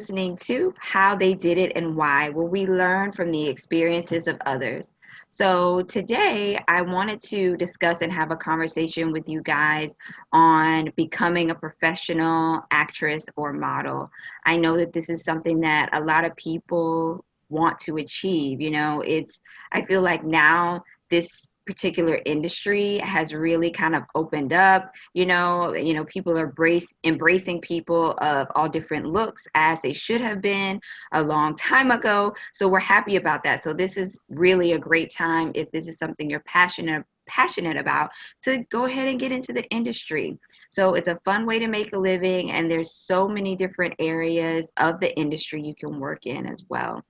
listening to How They Did It and Why, will we learn from the experiences of others. So, today I wanted to discuss and have a conversation with you guys on becoming a professional actress or model. I know that this is something that a lot of people want to achieve. You know, it's, I feel like now this particular industry has really kind of opened up you know you know people are brace, embracing people of all different looks as they should have been a long time ago. So we're happy about that. So this is really a great time if this is something you're passionate passionate about to go ahead and get into the industry. So it's a fun way to make a living and there's so many different areas of the industry you can work in as well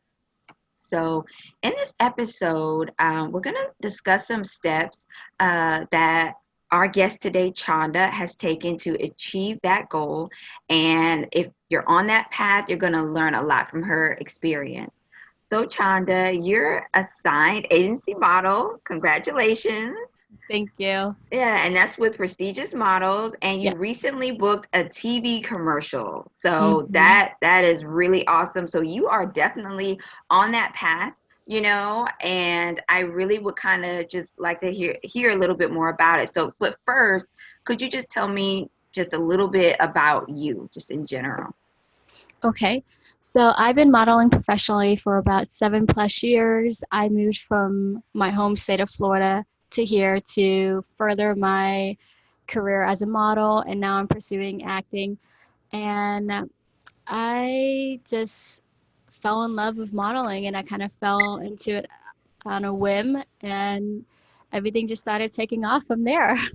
so, in this episode, um, we're going to discuss some steps uh, that our guest today, Chanda, has taken to achieve that goal. And if you're on that path, you're going to learn a lot from her experience. So, Chanda, you're a signed agency model. Congratulations. Thank you. Yeah, and that's with prestigious models. And you yeah. recently booked a TV commercial. So mm-hmm. that that is really awesome. So you are definitely on that path, you know, and I really would kind of just like to hear hear a little bit more about it. So but first, could you just tell me just a little bit about you, just in general? Okay. So I've been modeling professionally for about seven plus years. I moved from my home state of Florida to here to further my career as a model, and now I'm pursuing acting. And I just fell in love with modeling, and I kind of fell into it on a whim, and everything just started taking off from there.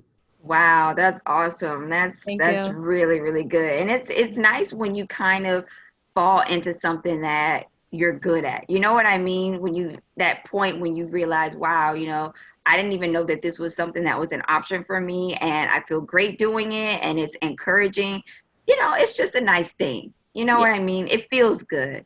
Wow, that's awesome. That's Thank that's you. really really good. And it's it's nice when you kind of fall into something that you're good at. You know what I mean? When you that point when you realize, wow, you know, I didn't even know that this was something that was an option for me. And I feel great doing it and it's encouraging. You know, it's just a nice thing. You know yeah. what I mean? It feels good.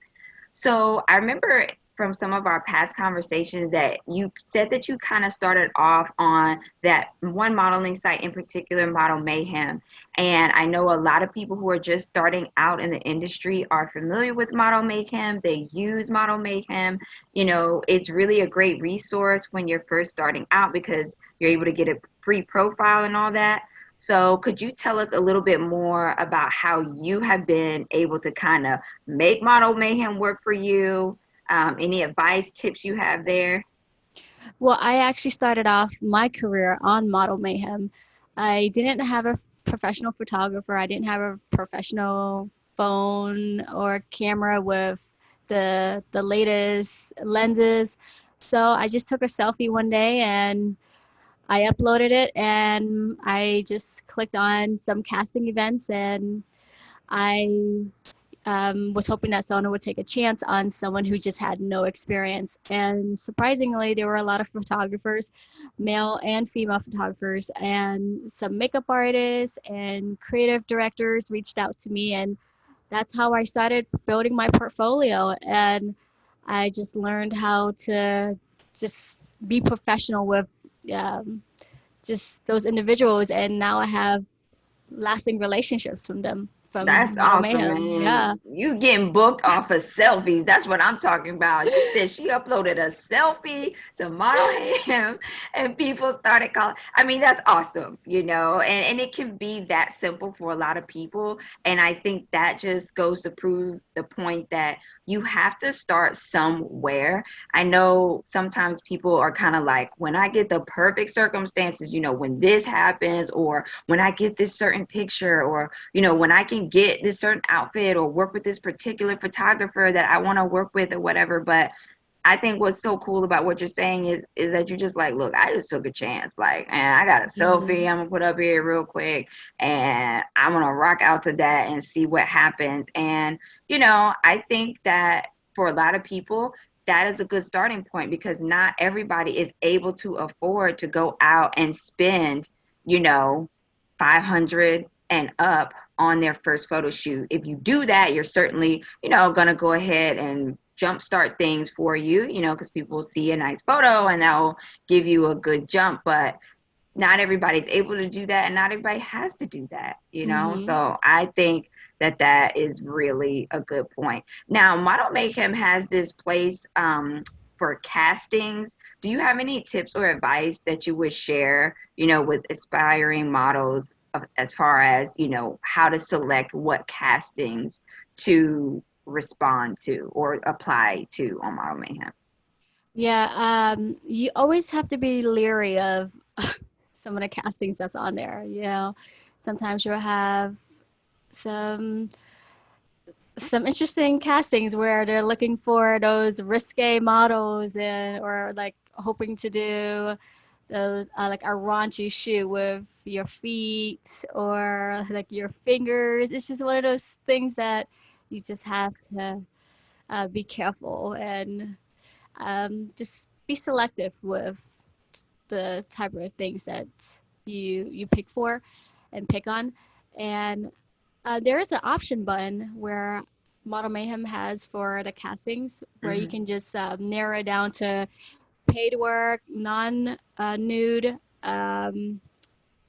So I remember from some of our past conversations that you said that you kind of started off on that one modeling site in particular, Model Mayhem. And I know a lot of people who are just starting out in the industry are familiar with Model Mayhem. They use Model Mayhem. You know, it's really a great resource when you're first starting out because you're able to get a free profile and all that. So, could you tell us a little bit more about how you have been able to kind of make Model Mayhem work for you? Um, any advice, tips you have there? Well, I actually started off my career on Model Mayhem. I didn't have a professional photographer, I didn't have a professional phone or camera with the the latest lenses. So I just took a selfie one day and I uploaded it and I just clicked on some casting events and I um, was hoping that Sona would take a chance on someone who just had no experience. And surprisingly, there were a lot of photographers, male and female photographers, and some makeup artists and creative directors reached out to me. And that's how I started building my portfolio. And I just learned how to just be professional with um, just those individuals. And now I have lasting relationships from them from That's awesome, man. Yeah. You getting booked off of selfies. That's what I'm talking about. You said she uploaded a selfie to model him and people started calling. I mean, that's awesome, you know, and, and it can be that simple for a lot of people. And I think that just goes to prove the point that you have to start somewhere. I know sometimes people are kind of like, when I get the perfect circumstances, you know, when this happens, or when I get this certain picture, or, you know, when I can get this certain outfit or work with this particular photographer that I want to work with or whatever. But I think what's so cool about what you're saying is is that you're just like, look, I just took a chance. Like, and I got a selfie mm-hmm. I'm gonna put up here real quick and I'm gonna rock out to that and see what happens. And, you know, I think that for a lot of people, that is a good starting point because not everybody is able to afford to go out and spend, you know, 500 and up on their first photo shoot. If you do that, you're certainly, you know, going to go ahead and jumpstart things for you, you know, because people see a nice photo and that'll give you a good jump. But not everybody's able to do that and not everybody has to do that you know Mhm. so i think that that is really a good point now model mayhem has this place um, for castings do you have any tips or advice that you would share you know with aspiring models of, as far as you know how to select what castings to respond to or apply to on model mayhem Yeah, um, you always have to be leery of some of the castings that's on there. You know, sometimes you'll have some some interesting castings where they're looking for those risque models and or like hoping to do those uh, like a raunchy shoot with your feet or like your fingers. It's just one of those things that you just have to uh, be careful and um, just be selective with the type of things that you you pick for and pick on and uh, there is an option button where model mayhem has for the castings where you Mhm. can just uh, narrow it down to paid work non uh, nude um,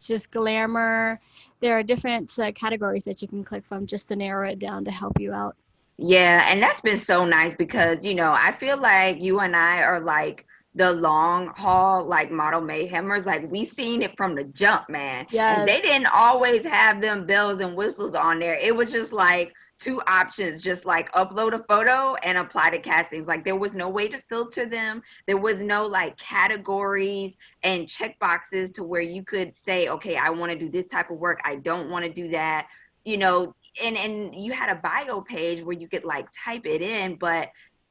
just glamour there are different uh, categories that you can click from just to narrow it down to help you out Yeah, and that's been so nice because, you know, I feel like you and I are like the long haul, like model mayhemers. Like we seen it from the jump, man. And they didn't always have them bells and whistles on there. It was just like two options, just like upload a photo and apply to castings. Like there was no way to filter them. There was no like categories and check boxes to where you could say, okay, I want to do this type of work. I don't want to do that. You know, and and you had a bio page where you could like type it in but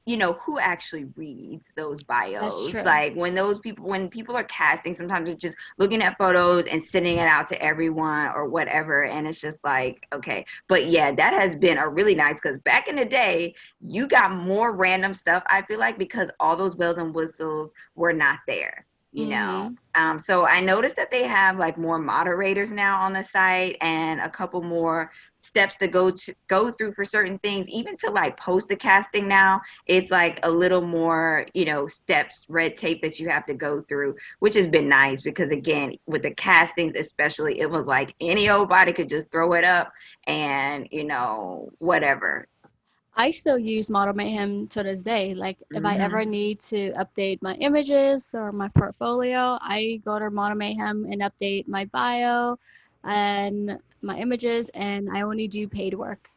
you know who actually reads those bios? like when those people when people are casting sometimes they're just looking at photos and sending it out to everyone or whatever and it's just like okay. But yeah that has been a really nice because back in the day you got more random stuff i feel like because all those bells and whistles were not there you know? Um, so i noticed that they have like more moderators now on the site and a couple more steps to go to go through for certain things even to like post the casting now it's like a little more you know steps red tape that you have to go through which has been nice because again with the castings especially it was like any old body could just throw it up and you know whatever I still use Model Mayhem to this day. Like if I Mhm. ever need to update my images or my portfolio, I go to Model Mayhem and update my bio and my images, and I only do paid work.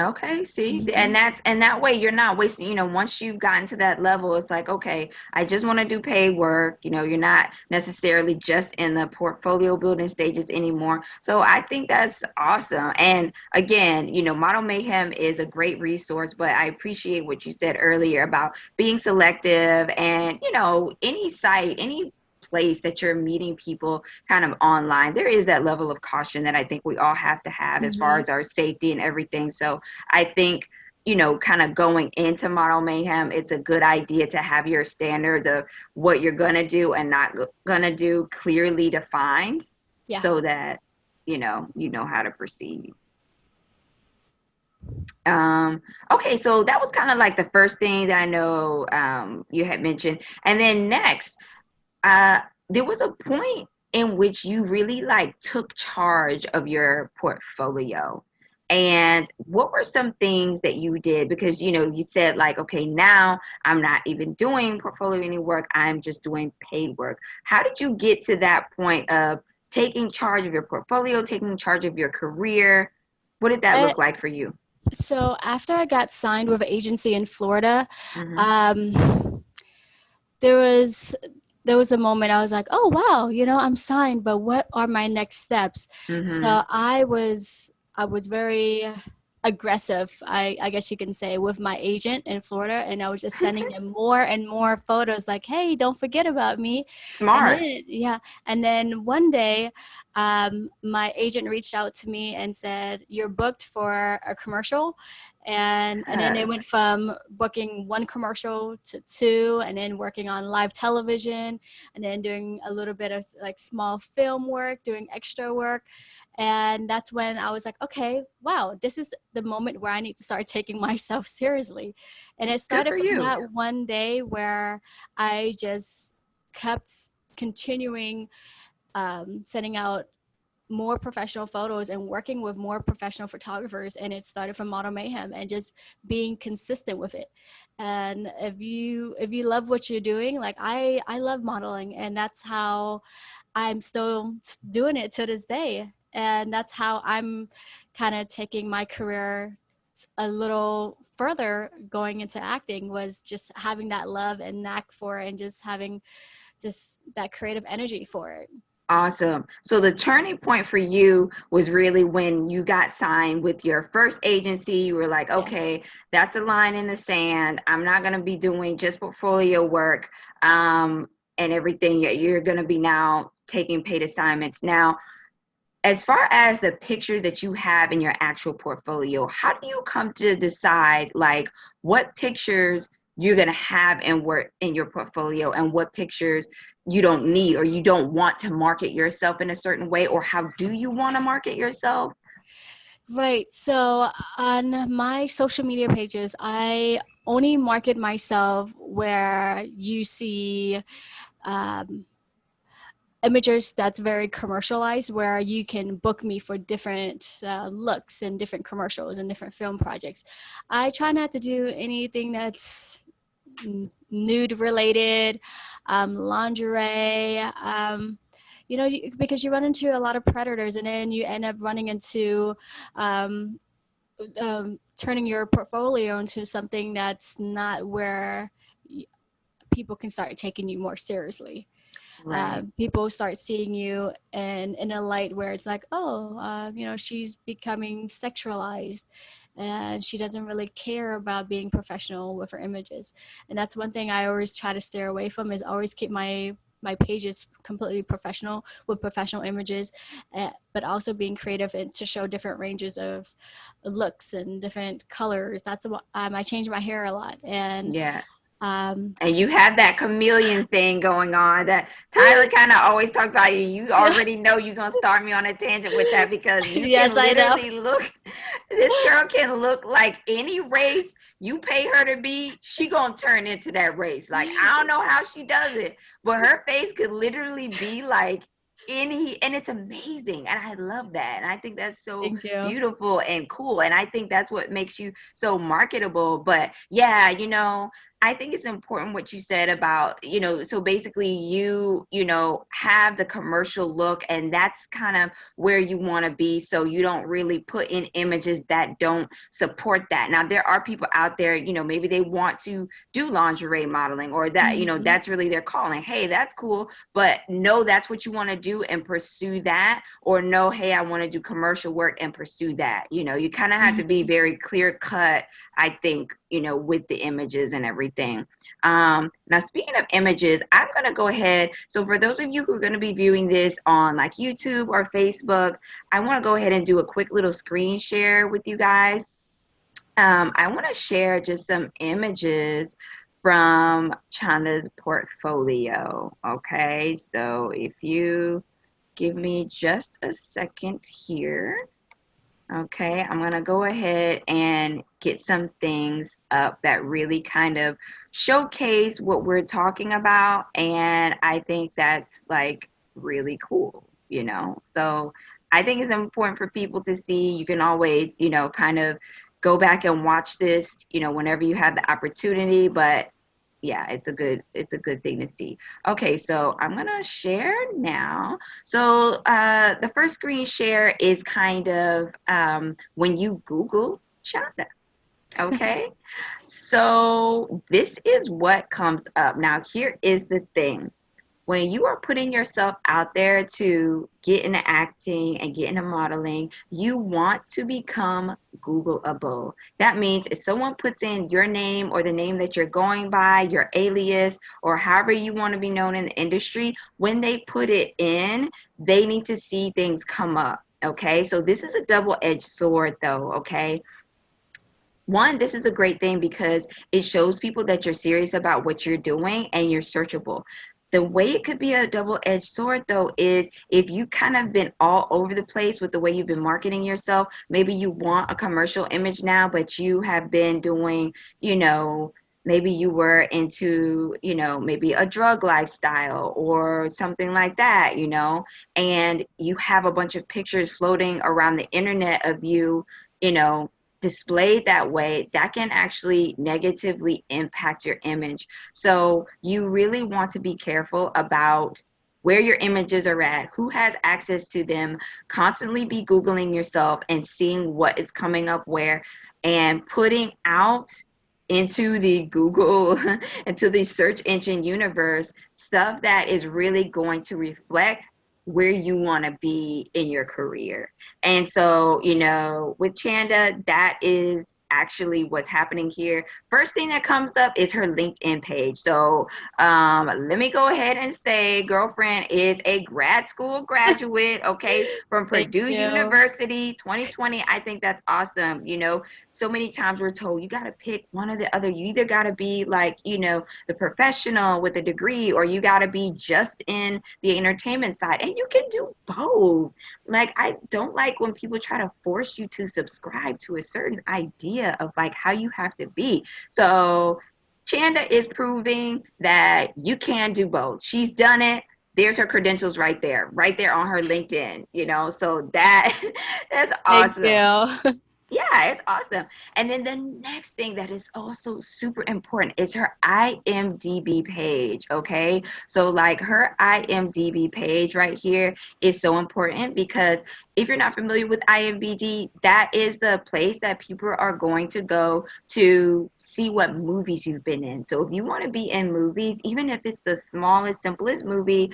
Okay, see, Mhm. and that's and that way you're not wasting, you know, once you've gotten to that level, it's like, okay, I just want to do paid work. You know, you're not necessarily just in the portfolio building stages anymore. So I think that's awesome. And again, you know, Model Mayhem is a great resource, but I appreciate what you said earlier about being selective and, you know, any site, any place that you're meeting people kind of online, there is that level of caution that I think we all have to have as far Mhm. as our safety and everything. So I think, you know, kind of going into Model Mayhem, it's a good idea to have your standards of what you're going to do and not going to do clearly defined Yeah. so that, you know, you know how to proceed. Um, okay, so that was kind of like the first thing that I know um, you had mentioned. And then next, uh, there was a point in which you really like took charge of your portfolio. And what were some things that you did? Because you know, you said like, okay, now I'm not even doing portfolio any work, I'm just doing paid work. How did you get to that point of taking charge of your portfolio, taking charge of your career? What did that I- look like for you? So after I got signed with an agency in Florida, Mhm. um, there was there was a moment I was like, oh wow, you know, I'm signed, but what are my next steps? Mhm. So I was I was very aggressive, I, I guess you can say, with my agent in Florida, and I was just sending him more and more photos, like, "Hey, don't forget about me." Smart. And then, yeah, and then one day, um, my agent reached out to me and said, "You're booked for a commercial," and and then Yes. went from booking one commercial to two, and then working on live television, and then doing a little bit of like small film work, doing extra work, and that's when I was like, okay, wow, this is the moment where I need to start taking myself seriously, and it started from you. that one day where I just kept continuing um, sending out more professional photos and working with more professional photographers and it started from model mayhem and just being consistent with it. And if you if you love what you're doing like i i love modeling and that's how i'm still doing it to this day. And that's how i'm kind of taking my career a little further going into acting was just having that love and knack for it and just having just that creative energy for it Awesome. So the turning point for you was really when you got signed with your first agency. You were like, okay, yes. that's a line in the sand. I'm not going to be doing just portfolio work um, and everything. You're going to be now taking paid assignments. Now, as far as the pictures that you have in your actual portfolio, how do you come to decide like what pictures you're going to have and work in your portfolio and what pictures you don't need or you don't want to market yourself in a certain way or how do you want to market yourself? Right so on my social media pages i only market myself where you see um, images that's very commercialized where you can book me for different uh, looks and different commercials and different film projects. I try not to do anything that's nude related, um, lingerie, um, you know, because you run into a lot of predators and then you end up running into um, um, turning your portfolio into something that's not where people can start taking you more seriously. Right. Uh, people start seeing you in in a light where it's like, oh, uh, you know, she's becoming sexualized, and she doesn't really care about being professional with her images. And that's one thing I always try to steer away from is always keep my my pages completely professional with professional images uh, but also being creative and to show different ranges of looks and different colors. That's what um, i change my hair a lot. And yeah um, and you have that chameleon thing going on that Tyler kind of always talks about you. You already know you're gonna start me on a tangent with that because you yes, can literally look. This girl can look like any race you pay her to be. She gonna turn into that race. Like I don't know how she does it, but her face could literally be like any and it's amazing and i love that and i think that's so beautiful and cool and i think that's what makes you so marketable but yeah you know I think it's important what you said about, you know, so basically you, you know, have the commercial look and that's kind of where you want to be. So you don't really put in images that don't support that. Now, there are people out there, you know, maybe they want to do lingerie modeling or that, you know, mm-hmm. that's really their calling. Hey, that's cool. But no, that's what you want to do and pursue that. Or no, hey, I want to do commercial work and pursue that. You know, you kind of have to be mm-hmm. very clear cut, I think, you know, with the images and everything. Um, now, speaking of images, I'm going to go ahead. So, for those of you who are going to be viewing this on like YouTube or Facebook, I want to go ahead and do a quick little screen share with you guys. Um, I want to share just some images from Chanda's portfolio. Okay, so if you give me just a second here. Okay, I'm going to go ahead and get some things up that really kind of showcase what we're talking about. And I think that's like really cool, you know? So I think it's important for people to see. You can always, you know, kind of go back and watch this, you know, whenever you have the opportunity. But yeah it's a good it's a good thing to see. Okay so i'm gonna share now. So uh, the first screen share is kind of um, when you google Chanda okay? So this is what comes up. Now here is the thing when you are putting yourself out there to get into acting and get into modeling, you want to become Googleable. That means if someone puts in your name or the name that you're going by, your alias, or however you want to be known in the industry, when they put it in, they need to see things come up. Okay, so this is a double edged sword, though. Okay one, this is a great thing because it shows people that you're serious about what you're doing and you're searchable. The way it could be a double edged sword, though, is if you kind of been all over the place with the way you've been marketing yourself, maybe you want a commercial image now, but you have been doing, you know, maybe you were into, you know, maybe a drug lifestyle or something like that, you know, and you have a bunch of pictures floating around the internet of you, you know, displayed that way, that can actually negatively impact your image. So you really want to be careful about where your images are at, who has access to them, constantly be Googling yourself and seeing what is coming up where and putting out into the Google, into the search engine universe, stuff that is really going to reflect where you want to be in your career. And so, you know, with Chanda, that is actually what's happening here. First thing that comes up is her LinkedIn page. So um, let me go ahead and say, girlfriend is a grad school graduate, okay, from Purdue University 2020. I think that's awesome. You know, so many times we're told you got to pick one or the other. You either got to be like, you know, the professional with a degree, or you got to be just in the entertainment side. And you can do both. Like, I don't like when people try to force you to subscribe to a certain idea of like how you have to be. So, Chanda is proving that you can do both. She's done it there's her credentials right there, right there on her LinkedIn, you know. So that that's awesome. Yeah, it's awesome. And then the next thing that is also super important is her IMDb page. Okay. So, like her IMDb page right here is so important because if you're not familiar with IMDb, that is the place that people are going to go to see what movies you've been in. So, if you want to be in movies, even if it's the smallest, simplest movie,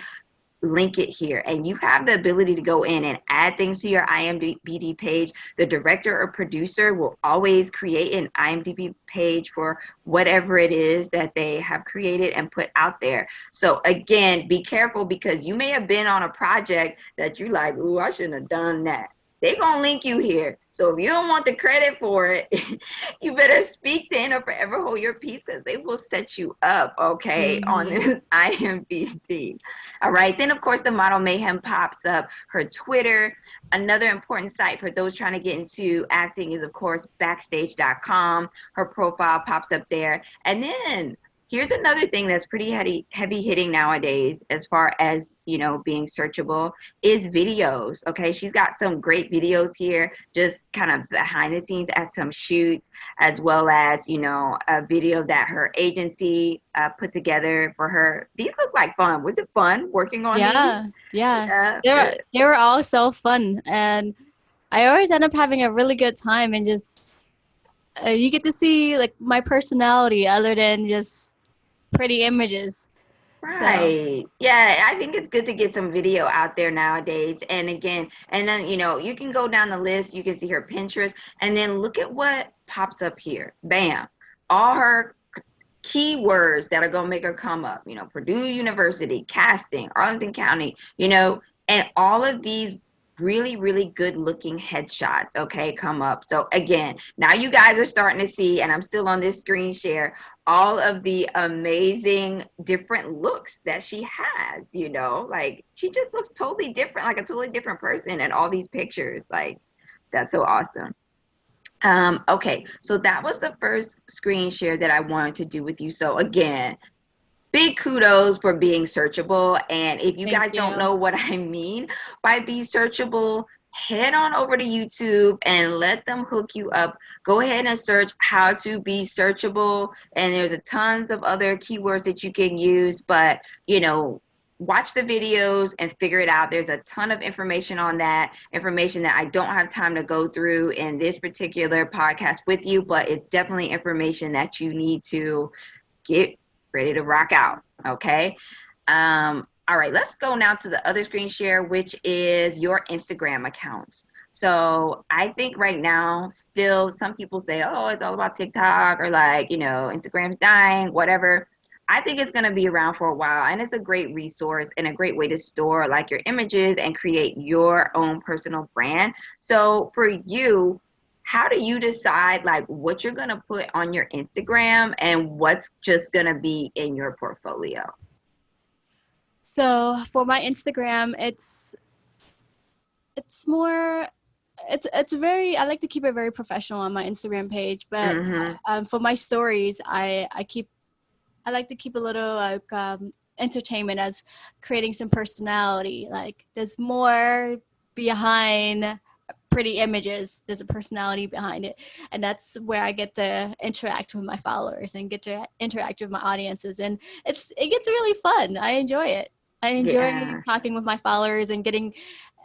link it here and you have the ability to go in and add things to your IMDb page. The director or producer will always create an IMDb page for whatever it is that they have created and put out there. So again, be careful because you may have been on a project that you like, ooh, I shouldn't have done that they're gonna link you here. So if you don't want the credit for it, you better speak then or forever hold your peace because they will set you up, okay, mm-hmm. on this IMDb. All right. Then of course the model mayhem pops up. Her Twitter. Another important site for those trying to get into acting is of course backstage.com. Her profile pops up there. And then here's another thing that's pretty heavy heavy hitting nowadays as far as you know being searchable is videos okay? She's got some great videos here just kind of behind the scenes at some shoots as well as you know a video that her agency uh, put together for her. These look like fun. Was it fun working on yeah these? yeah, yeah they were, they were all so fun and i always end up having a really good time and just uh, you get to see like my personality other than just pretty images. Right. So. Yeah, I think it's good to get some video out there nowadays. And again, and then you know, you can go down the list, you can see her Pinterest, and then look at what pops up here. Bam. All her keywords that are going to make her come up, you know, Purdue University, casting, Arlington County, you know, and all of these really really good looking headshots okay come up so again now you guys are starting to see and i'm still on this screen share all of the amazing different looks that she has, you know, like she just looks totally different, like a totally different person in all these pictures. Like that's so awesome. Um, okay, so that was the first screen share that I wanted to do with you. So again, big kudos for being searchable. And if you Thank guys you. don't know what I mean by be searchable, head on over to YouTube and let them hook you up. Go ahead and search how to be searchable. And there's a tons of other keywords that you can use, but you know, watch the videos and figure it out. There's a ton of information on that, information that I don't have time to go through in this particular podcast with you, but it's definitely information that you need to get ready to rock out. Okay. Um, all right, let's go now to the other screen share, which is your Instagram account. So I think right now, still some people say, oh, it's all about TikTok or like, you know, Instagram's dying, whatever. I think it's going to be around for a while and it's a great resource and a great way to store like your images and create your own personal brand. So for you, how do you decide like what you're going to put on your Instagram and what's just going to be in your portfolio? So for my Instagram, it's it's more it's it's very I like to keep it very professional on my Instagram page, but hmm um, for my stories, I I keep I like to keep a little like um, entertainment as creating some personality. Like there's more behind pretty images. There's a personality behind it, and that's where I get to interact with my followers and get to interact with my audiences, and it's it gets really fun. I enjoy it. I enjoy Yeah. talking with my followers and getting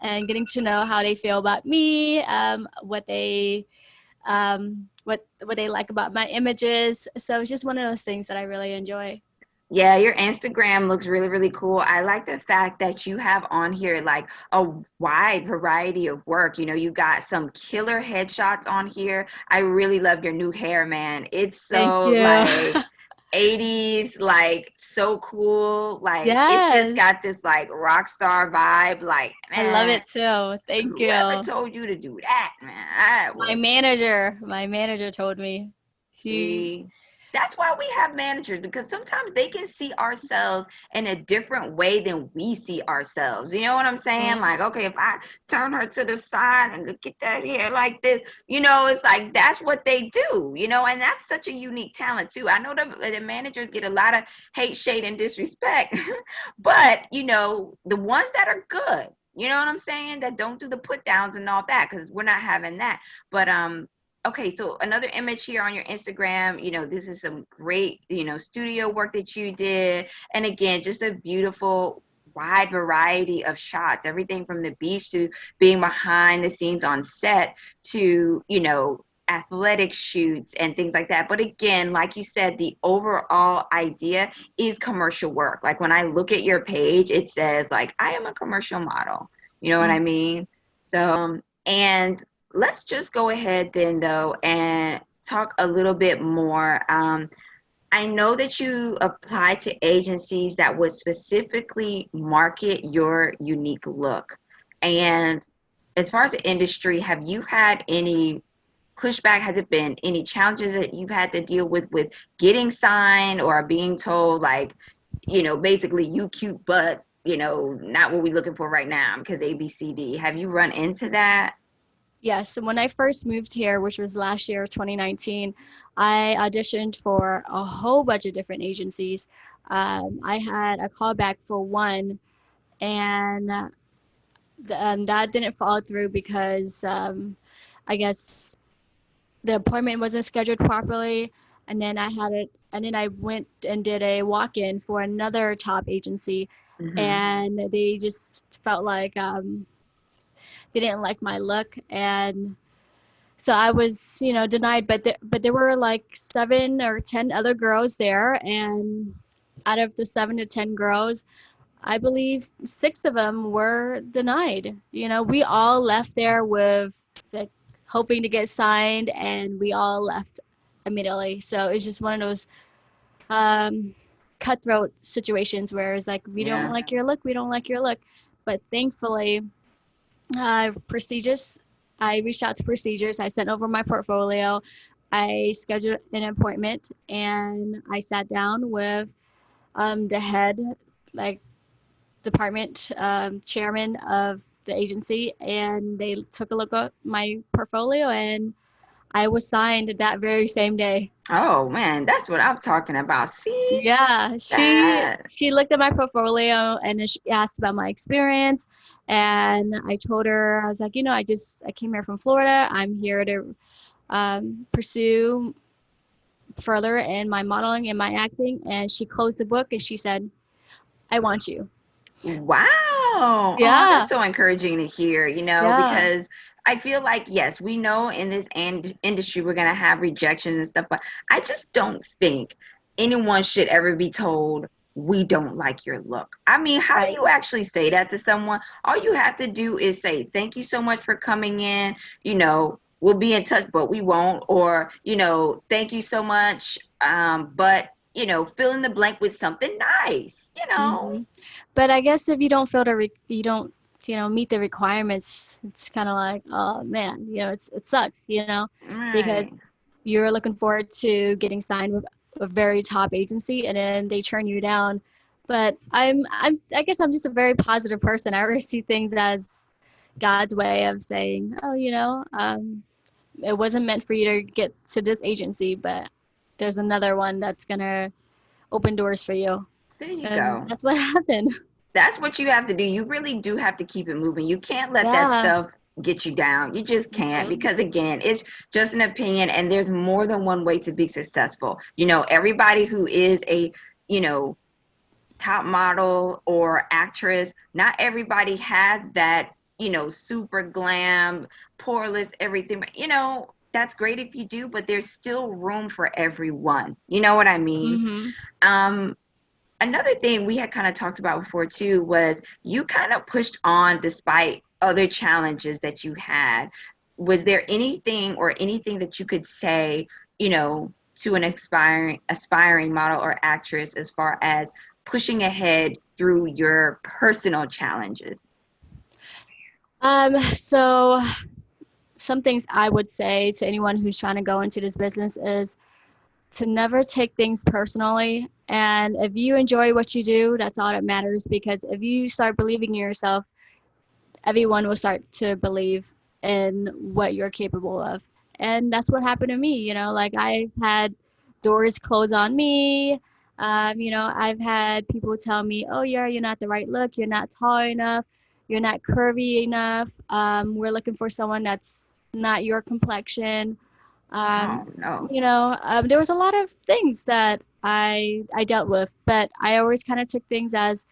and getting to know how they feel about me, um, what they um, what what they like about my images. So it's just one of those things that I really enjoy. Yeah, your Instagram looks really, really cool. I like the fact that you have on here like a wide variety of work. You know, you got some killer headshots on here. I really love your new hair, man. It's so like 80s, like so cool. Like it's just got this like rock star vibe. Like, I love it too. Thank whoever you. told you to do that, man? I My manager, my manager told me. He, See, that's why we have managers because sometimes they can see ourselves in a different way than we see ourselves. You know what I'm saying? Mhm. Like, okay, if I turn her to the side and get that hair like this, you know, it's like that's what they do, you know, and that's such a unique talent too. I know the, the managers get a lot of hate, shade, and disrespect, but you know, the ones that are good, you know what I'm saying, that don't do the put downs and all that, because we're not having that. But um, okay, so another image here on your Instagram, you know, this is some great, you know, studio work that you did. And again, just a beautiful wide variety of shots, everything from the beach to being behind the scenes on set to, you know, athletic shoots and things like that. But again, like you said, the overall idea is commercial work. Like when I look at your page, it says like I am a commercial model. You know what I mean? So, um, and let's just go ahead then though and talk a little bit more. Um, i know that you apply to agencies that would specifically market your unique look. And as far as the industry have you had any pushback? Has it been any challenges that you've had to deal with with getting signed or being told like you know basically you cute but you know not what we're looking for right now because abcd have you run into that yes, so when I first moved here, which was last year, 2019, I auditioned for a whole bunch of different agencies. Um, I had a callback for one, and um, that didn't follow through because um, I guess the appointment wasn't scheduled properly and then i had it and then i went and did a walk-in for another top agency Mhm. and they just felt like um, they didn't like my look. And so i was you know denied but there, but there were like seven or ten other girls there. And out of the seven to ten girls i believe six of them were denied. You know we all left there with like hoping to get signed and we all left immediately. So it's just one of those um cutthroat situations where it's like we Yeah. don't like your look. We don't like your look. But thankfully uh prestigious i reached out to prestigious. i sent over my portfolio i scheduled an appointment and i sat down with um the head like department um, chairman of the agency and they took a look at my portfolio and i was signed that very same day Oh man, that's what I'm talking about. See? yeah she That. she looked at my portfolio and then she asked about my experience and i told her i was like you know i just i came here from florida i'm here to um, pursue further in my modeling and my acting and she closed the book and she said i want you Wow. Oh, Yeah. that's so encouraging to hear, you know, Yeah. because I feel like, yes, we know in this ind- industry we're going to have rejection and stuff, but I just don't think anyone should ever be told, we don't like your look. I mean, how Right. do you actually say that to someone? All you have to do is say, thank you so much for coming in. You know, we'll be in touch, but we won't. Or, you know, thank you so much. Um, but, you know, fill in the blank with something nice, you know? Mhm. But I guess if you don't feel the re- you don't you know meet the requirements, it's kind of like oh man, you know it's it sucks, you know because you're looking forward to getting signed with a very top agency and then they turn you down. But I'm I'm I guess I'm just a very positive person. I always see things as God's way of saying, oh, you know, um, it wasn't meant for you to get to this agency, but there's another one that's gonna open doors for you. There you And go. that's what happened. That's what you have to do. You really do have to keep it moving. You can't let that stuff get you down. You just can't Mhm. because again, it's just an opinion and there's more than one way to be successful. You know, everybody who is a, you know, top model or actress, not everybody has that, you know, super glam, poor list, everything. But you know, that's great if you do, but there's still room for everyone. You know what I mean? hmm Um, another thing we had kind of talked about before too was you kind of pushed on despite other challenges that you had. Was there anything or anything that you could say, you know, to an aspiring aspiring model or actress as far as pushing ahead through your personal challenges? Um, so some things I would say to anyone who's trying to go into this business is to never take things personally. And if you enjoy what you do, that's all that matters. Because if you start believing in yourself, everyone will start to believe in what you're capable of. And that's what happened to me. You know, like I've had doors close on me. Um, you know, I've had people tell me, oh, yeah, you're not the right look. You're not tall enough. You're not curvy enough. Um, we're looking for someone that's not your complexion. Um, oh no. you know, um, there was a lot of things that I I dealt with, but I always kind of took things as,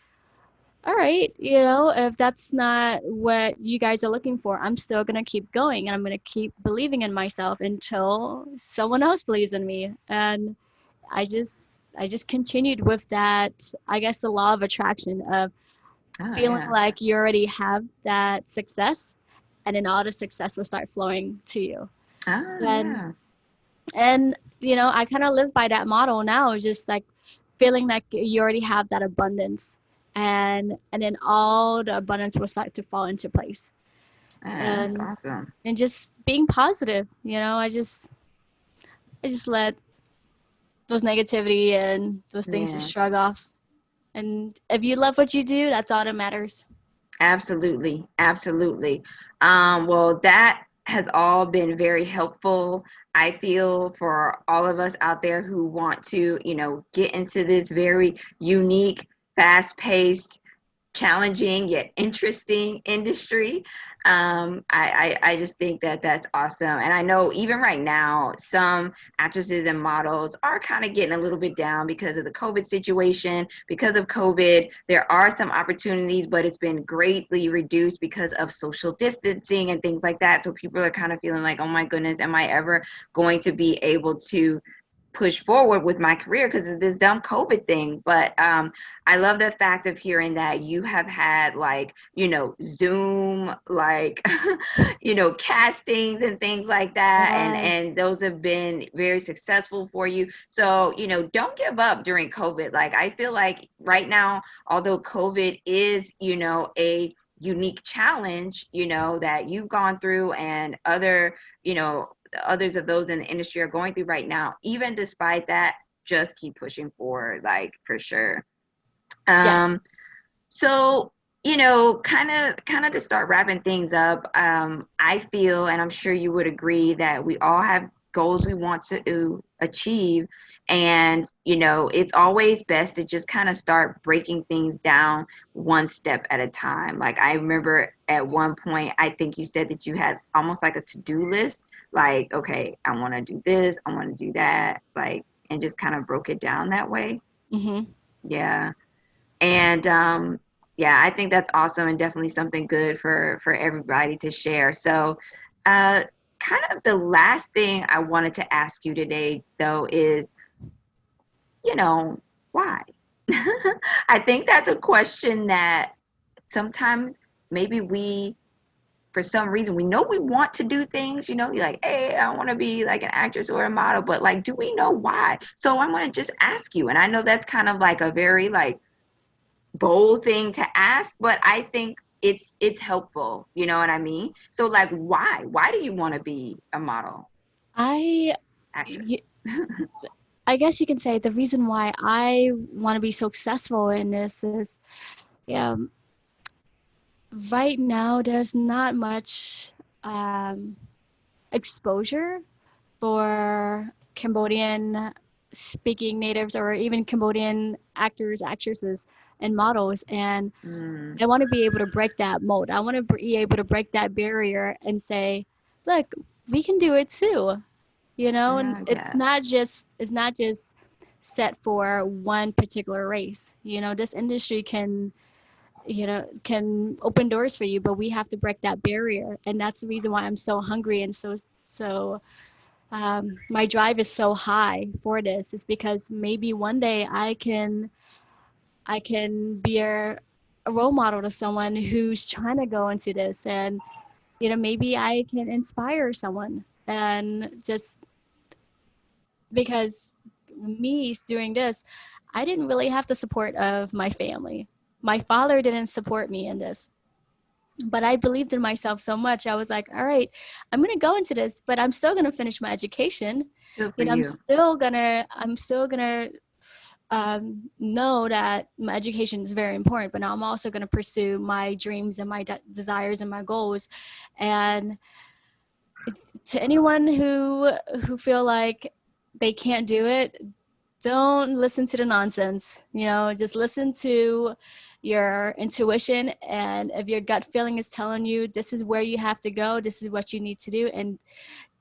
all right, you know, if that's not what you guys are looking for, I'm still gonna keep going and I'm gonna keep believing in myself until someone else believes in me. And I just I just continued with that, I guess the law of attraction of Oh, feeling yeah. like you already have that success and then all the success will start flowing to you Ah, and- and you know i kind of live by that model now just like feeling like you already have that abundance and and then all the abundance will start to fall into place. Ah, that's and- awesome. and just being positive you know i just i just let those negativity and those things just shrug off. And if you love what you do that's all that matters. Absolutely, absolutely. Um, well, that has all been very helpful. I feel for all of us out there who want to, you know, get into this very unique, fast-paced, challenging yet interesting industry. Um, I, I I just think that that's awesome, and I know even right now, some actresses and models are kind of getting a little bit down because of the COVID situation. Because of COVID, there are some opportunities, but it's been greatly reduced because of social distancing and things like that. So people are kind of feeling like, oh my goodness, am I ever going to be able to push forward with my career because of this dumb COVID thing? But um, I love the fact of hearing that you have had like, you know, Zoom, like, you know, castings and things like that. And and those have been very successful for you. So, you know, don't give up during COVID. Like I feel like right now, although COVID is, you know, a unique challenge, you know, that you've gone through and other, you know, others of those in the industry are going through right now, even despite that, just keep pushing forward, like for sure. Um, so you know, kind of, kind of to start wrapping things up. Um, I feel, and I'm sure you would agree, that we all have goals we want to achieve, and you know, it's always best to just kind of start breaking things down one step at a time. Like I remember at one point, I think you said that you had almost like a to-do list. Like, okay, I want to do this, I want to do that, like, and just kind of broke it down that way. hmm Yeah. And um yeah, I think that's awesome and definitely something good for for everybody to share. So uh kind of the last thing I wanted to ask you today though is you know, why? I think that's a question that sometimes maybe we for some reason we know we want to do things you know you're like hey i want to be like an actress or a model but like do we know why? So i'm going to just ask you and i know that's kind of like a very like bold thing to ask but i think it's it's helpful you know what i mean? So like why? Why do you want to be a model? I I guess you can say the reason why I want to be successful in this is, yeah, right now there's not much um, exposure for Cambodian speaking natives or even Cambodian actors, actresses, and models. And Mm, I want to be able to break that mold. I want to be able to break that barrier and say, look, we can do it too. You know, yeah, and yeah. it's not just it's not just set for one particular race. You know, this industry can you know can open doors for you but we have to break that barrier. And that's the reason why i'm so hungry and so so um, my drive is so high for this is because maybe one day i can i can be a, a role model to someone who's trying to go into this. And you know maybe i can inspire someone and just because me doing this i didn't really have the support of my family my father didn't support me in this but i believed in myself so much i was like all right i'm going to go into this but i'm still going to finish my education Good for you know i'm you. still going to i'm still going to um, know that my education is very important but now i'm also going to pursue my dreams and my de- desires and my goals and to anyone who who feel like they can't do it don't listen to the nonsense you know just listen to your intuition and if your gut feeling is telling you this is where you have to go this is what you need to do and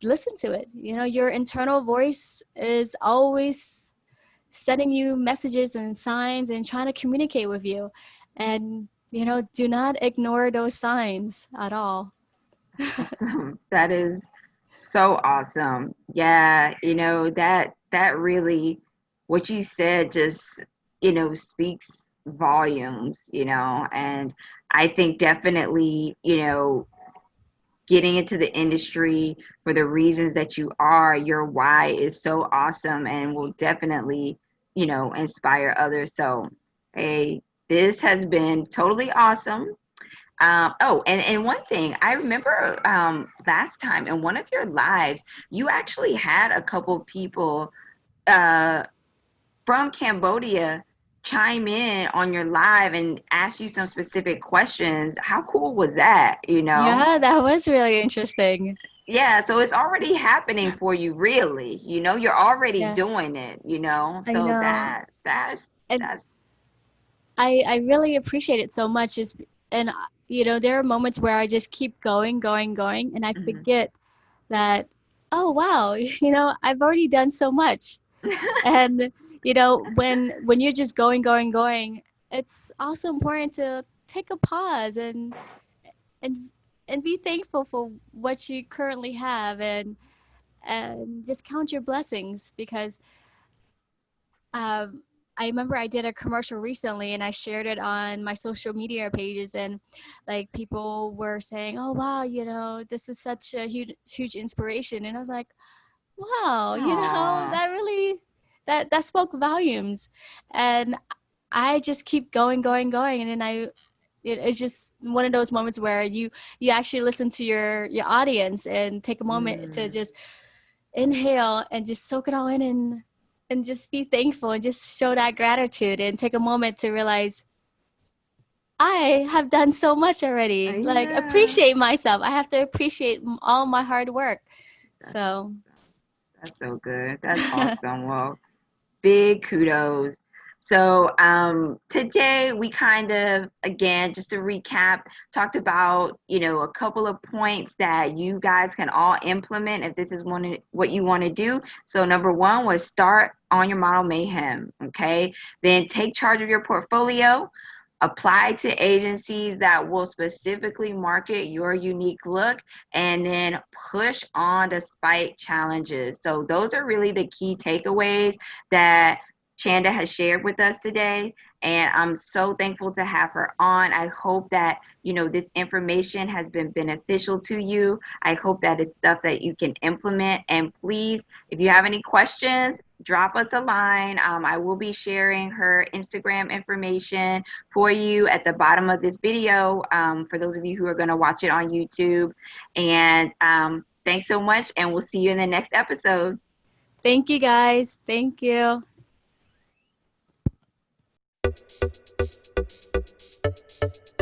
listen to it you know your internal voice is always sending you messages and signs and trying to communicate with you and you know do not ignore those signs at all Awesome. That is so awesome. Yeah, you know, that that really what you said just, you know, speaks volumes, you know, and I think definitely, you know, getting into the industry for the reasons that you are, your why is so awesome and will definitely, you know, inspire others. So, hey, this has been totally awesome. Um, oh, and, and one thing I remember um, last time in one of your lives, you actually had a couple people uh, from Cambodia chime in on your live and ask you some specific questions. How cool was that? You know? yeah that was really interesting Yeah, so it's already happening for you, really. You know, you're already yeah doing it, you know? So know that that's and that's I I really appreciate it so much. Is and uh, you know there are moments where I just keep going, going, going, and I mhm. forget that oh wow, you know I've already done so much. And you know when when you're just going, going, going, it's also important to take a pause and and and be thankful for what you currently have and and just count your blessings because um, I remember I did a commercial recently and I shared it on my social media pages and like people were saying, "Oh wow, you know, this is such a huge huge inspiration." And I was like, "Wow, you know, that really that that spoke volumes." And I just keep going, going, going, and then I it, it's just one of those moments where you you actually listen to your your audience and take a moment to Mm. just inhale and just soak it all in and and just be thankful and just show that gratitude and take a moment to realize I have done so much already. Like appreciate myself. I have to appreciate all my hard work. that's So. That's so good. That's awesome. Well, big kudos. So, um, today we kind of, again, just to recap, talked about, you know, a couple of points that you guys can all implement if this is one what you want to do. So, number one was start on your model mayhem. Okay. Then take charge of your portfolio. Apply to agencies that will specifically market your unique look and then push on despite challenges. So, those are really the key takeaways that Chanda has shared with us today. And I'm so thankful to have her on. I hope that, you know, this information has been beneficial to you. I hope that it's stuff that you can implement. And please, if you have any questions, drop us a line. Um, I will be sharing her Instagram information for you at the bottom of this video um, for those of you who are going to watch it on YouTube. And um, thanks so much. And we'll see you in the next episode. thank you guys. Thank you. Thank you.